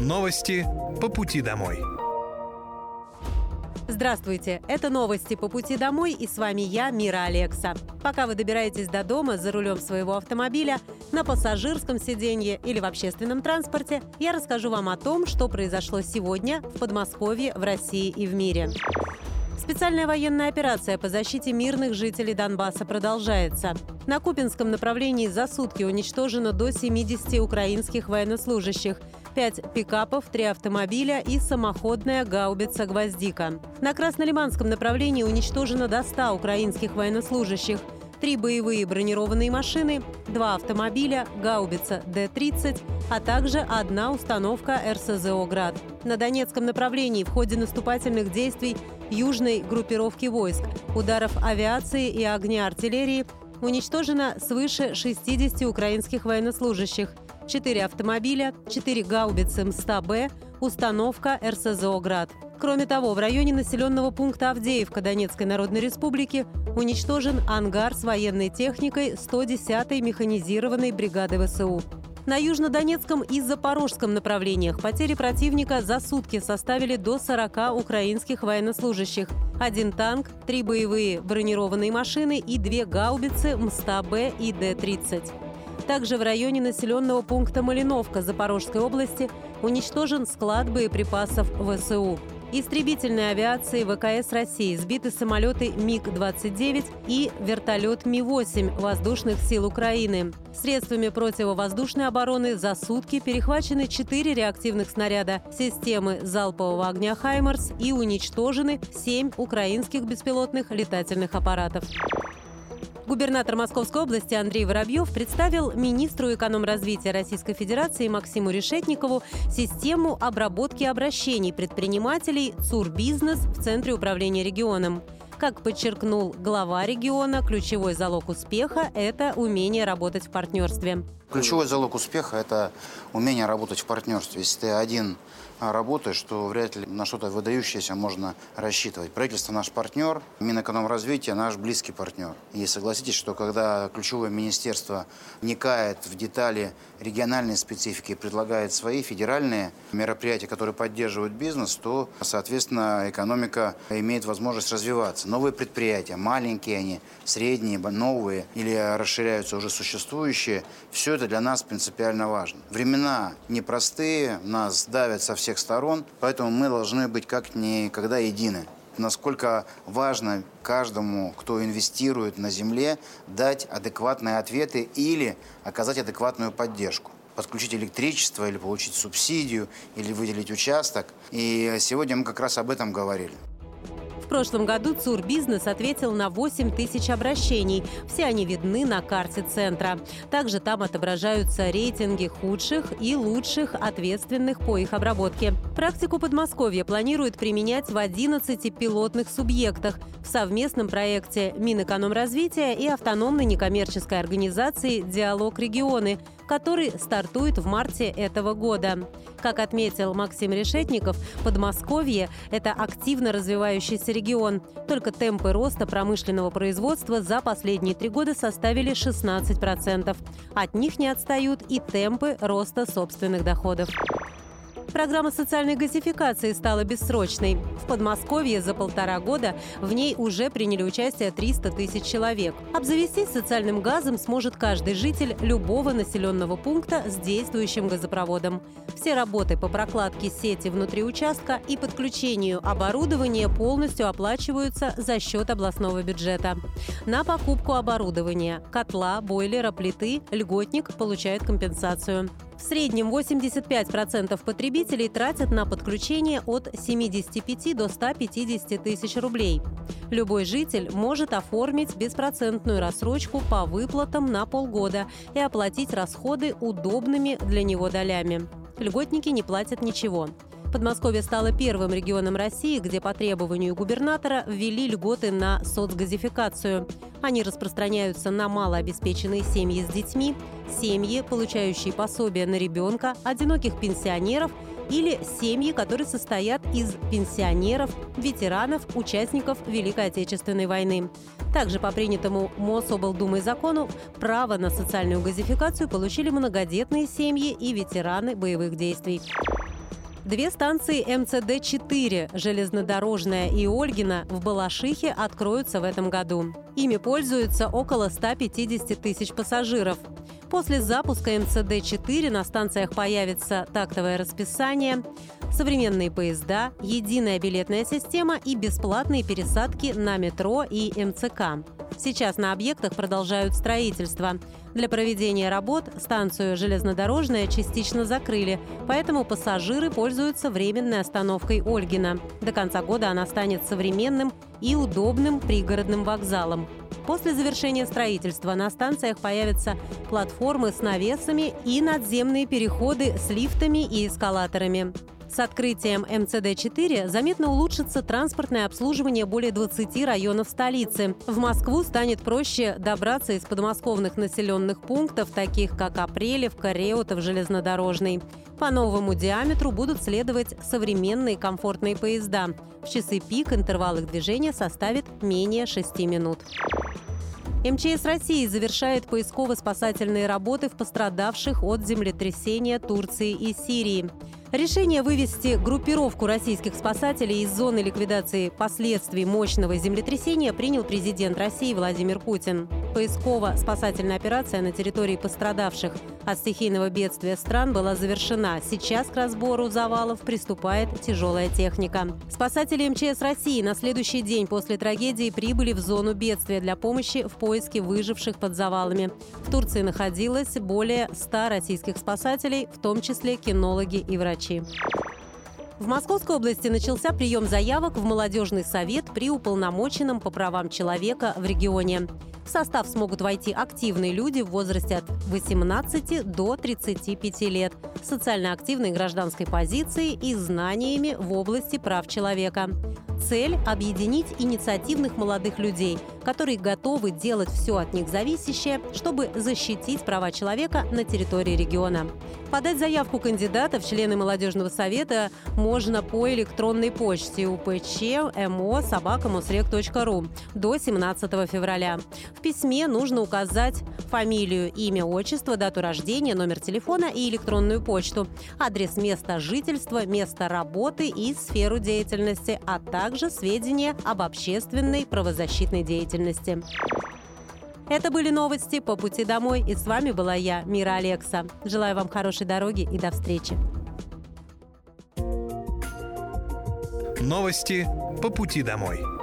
Новости по пути домой. Здравствуйте, это новости по пути домой и с вами я, Мира Алекса. Пока вы добираетесь до дома за рулем своего автомобиля, на пассажирском сиденье или в общественном транспорте, я расскажу вам о том, что произошло сегодня в Подмосковье, в России и в мире. Специальная военная операция по защите мирных жителей Донбасса продолжается. На Купинском направлении за сутки уничтожено до 70 украинских военнослужащих, 5 пикапов, 3 автомобиля и самоходная гаубица «Гвоздика». На Краснолиманском направлении уничтожено до 100 украинских военнослужащих, три боевые бронированные машины, два автомобиля, гаубица Д-30, а также одна установка РСЗО «Град». На Донецком направлении в ходе наступательных действий южной группировки войск, ударов авиации и огня артиллерии уничтожено свыше 60 украинских военнослужащих, 4 автомобиля, 4 гаубицы МСТА-Б, установка РСЗО «Град». Кроме того, в районе населенного пункта Авдеевка Донецкой Народной Республики уничтожен ангар с военной техникой 110-й механизированной бригады ВСУ. На южнодонецком и запорожском направлениях потери противника за сутки составили до 40 украинских военнослужащих. Один танк, три боевые бронированные машины и две гаубицы МСТА-Б и Д-30. Также в районе населенного пункта Малиновка Запорожской области уничтожен склад боеприпасов ВСУ истребительной авиации ВКС России сбиты самолеты МиГ-29 и вертолет Ми-8 воздушных сил Украины. Средствами противовоздушной обороны за сутки перехвачены 4 реактивных снаряда системы залпового огня «Хаймарс» и уничтожены 7 украинских беспилотных летательных аппаратов. Губернатор Московской области Андрей Воробьев представил министру экономразвития Российской Федерации Максиму Решетникову систему обработки обращений предпринимателей ЦУР-бизнес в Центре управления регионом. Как подчеркнул глава региона, ключевой залог успеха – это умение работать в партнерстве. Ключевой залог успеха – это умение работать в партнерстве. Если ты один работаешь, то вряд ли на что-то выдающееся можно рассчитывать. Правительство наш партнер, Минэкономразвитие наш близкий партнер. И согласитесь, что когда ключевое министерство вникает в детали региональной специфики и предлагает свои федеральные мероприятия, которые поддерживают бизнес, то, соответственно, экономика имеет возможность развиваться. Новые предприятия, маленькие они, средние, новые или расширяются уже существующие, все это для нас принципиально важно. Времена непростые, нас давят со всех сторон, поэтому мы должны быть как никогда едины насколько важно каждому, кто инвестирует на земле, дать адекватные ответы или оказать адекватную поддержку подключить электричество или получить субсидию, или выделить участок. И сегодня мы как раз об этом говорили. В прошлом году ЦУР «Бизнес» ответил на 8 тысяч обращений. Все они видны на карте центра. Также там отображаются рейтинги худших и лучших ответственных по их обработке. Практику Подмосковья планирует применять в 11 пилотных субъектах в совместном проекте Минэкономразвития и автономной некоммерческой организации «Диалог регионы», который стартует в марте этого года. Как отметил Максим Решетников, Подмосковье – это активно развивающийся регион. Только темпы роста промышленного производства за последние три года составили 16%. От них не отстают и темпы роста собственных доходов. Программа социальной газификации стала бессрочной. В Подмосковье за полтора года в ней уже приняли участие 300 тысяч человек. Обзавестись социальным газом сможет каждый житель любого населенного пункта с действующим газопроводом. Все работы по прокладке сети внутри участка и подключению оборудования полностью оплачиваются за счет областного бюджета. На покупку оборудования – котла, бойлера, плиты – льготник получает компенсацию. В среднем 85% потребителей тратят на подключение от 75 до 150 тысяч рублей. Любой житель может оформить беспроцентную рассрочку по выплатам на полгода и оплатить расходы удобными для него долями. Льготники не платят ничего. Подмосковье стало первым регионом России, где по требованию губернатора ввели льготы на соцгазификацию. Они распространяются на малообеспеченные семьи с детьми, семьи, получающие пособие на ребенка, одиноких пенсионеров или семьи, которые состоят из пенсионеров, ветеранов, участников Великой Отечественной войны. Также по принятому Мособлдумой закону право на социальную газификацию получили многодетные семьи и ветераны боевых действий. Две станции МЦД-4 «Железнодорожная» и «Ольгина» в Балашихе откроются в этом году. Ими пользуются около 150 тысяч пассажиров. После запуска МЦД-4 на станциях появится тактовое расписание, современные поезда, единая билетная система и бесплатные пересадки на метро и МЦК. Сейчас на объектах продолжают строительство. Для проведения работ станцию железнодорожная частично закрыли, поэтому пассажиры пользуются временной остановкой Ольгина. До конца года она станет современным и удобным пригородным вокзалом. После завершения строительства на станциях появятся платформы с навесами и надземные переходы с лифтами и эскалаторами. С открытием МЦД-4 заметно улучшится транспортное обслуживание более 20 районов столицы. В Москву станет проще добраться из подмосковных населенных пунктов, таких как Апрелевка, Реутов, Железнодорожный. По новому диаметру будут следовать современные комфортные поезда. В часы пик интервал их движения составит менее 6 минут. МЧС России завершает поисково-спасательные работы в пострадавших от землетрясения Турции и Сирии. Решение вывести группировку российских спасателей из зоны ликвидации последствий мощного землетрясения принял президент России Владимир Путин. Поисково-спасательная операция на территории пострадавших от стихийного бедствия стран была завершена. Сейчас к разбору завалов приступает тяжелая техника. Спасатели МЧС России на следующий день после трагедии прибыли в зону бедствия для помощи в поиске выживших под завалами. В Турции находилось более 100 российских спасателей, в том числе кинологи и врачи. В Московской области начался прием заявок в молодежный совет при уполномоченном по правам человека в регионе. В состав смогут войти активные люди в возрасте от 18 до 35 лет, социально активной гражданской позиции и знаниями в области прав человека. Цель – объединить инициативных молодых людей, которые готовы делать все от них зависящее, чтобы защитить права человека на территории региона. Подать заявку кандидата в члены молодежного совета можно по электронной почте upch mo собакамусрек.ру до 17 февраля. В письме нужно указать фамилию, имя, отчество, дату рождения, номер телефона и электронную почту, адрес места жительства, место работы и сферу деятельности, а также сведения об общественной правозащитной деятельности. Это были новости по пути домой, и с вами была я, Мира Алекса. Желаю вам хорошей дороги и до встречи. Новости по пути домой.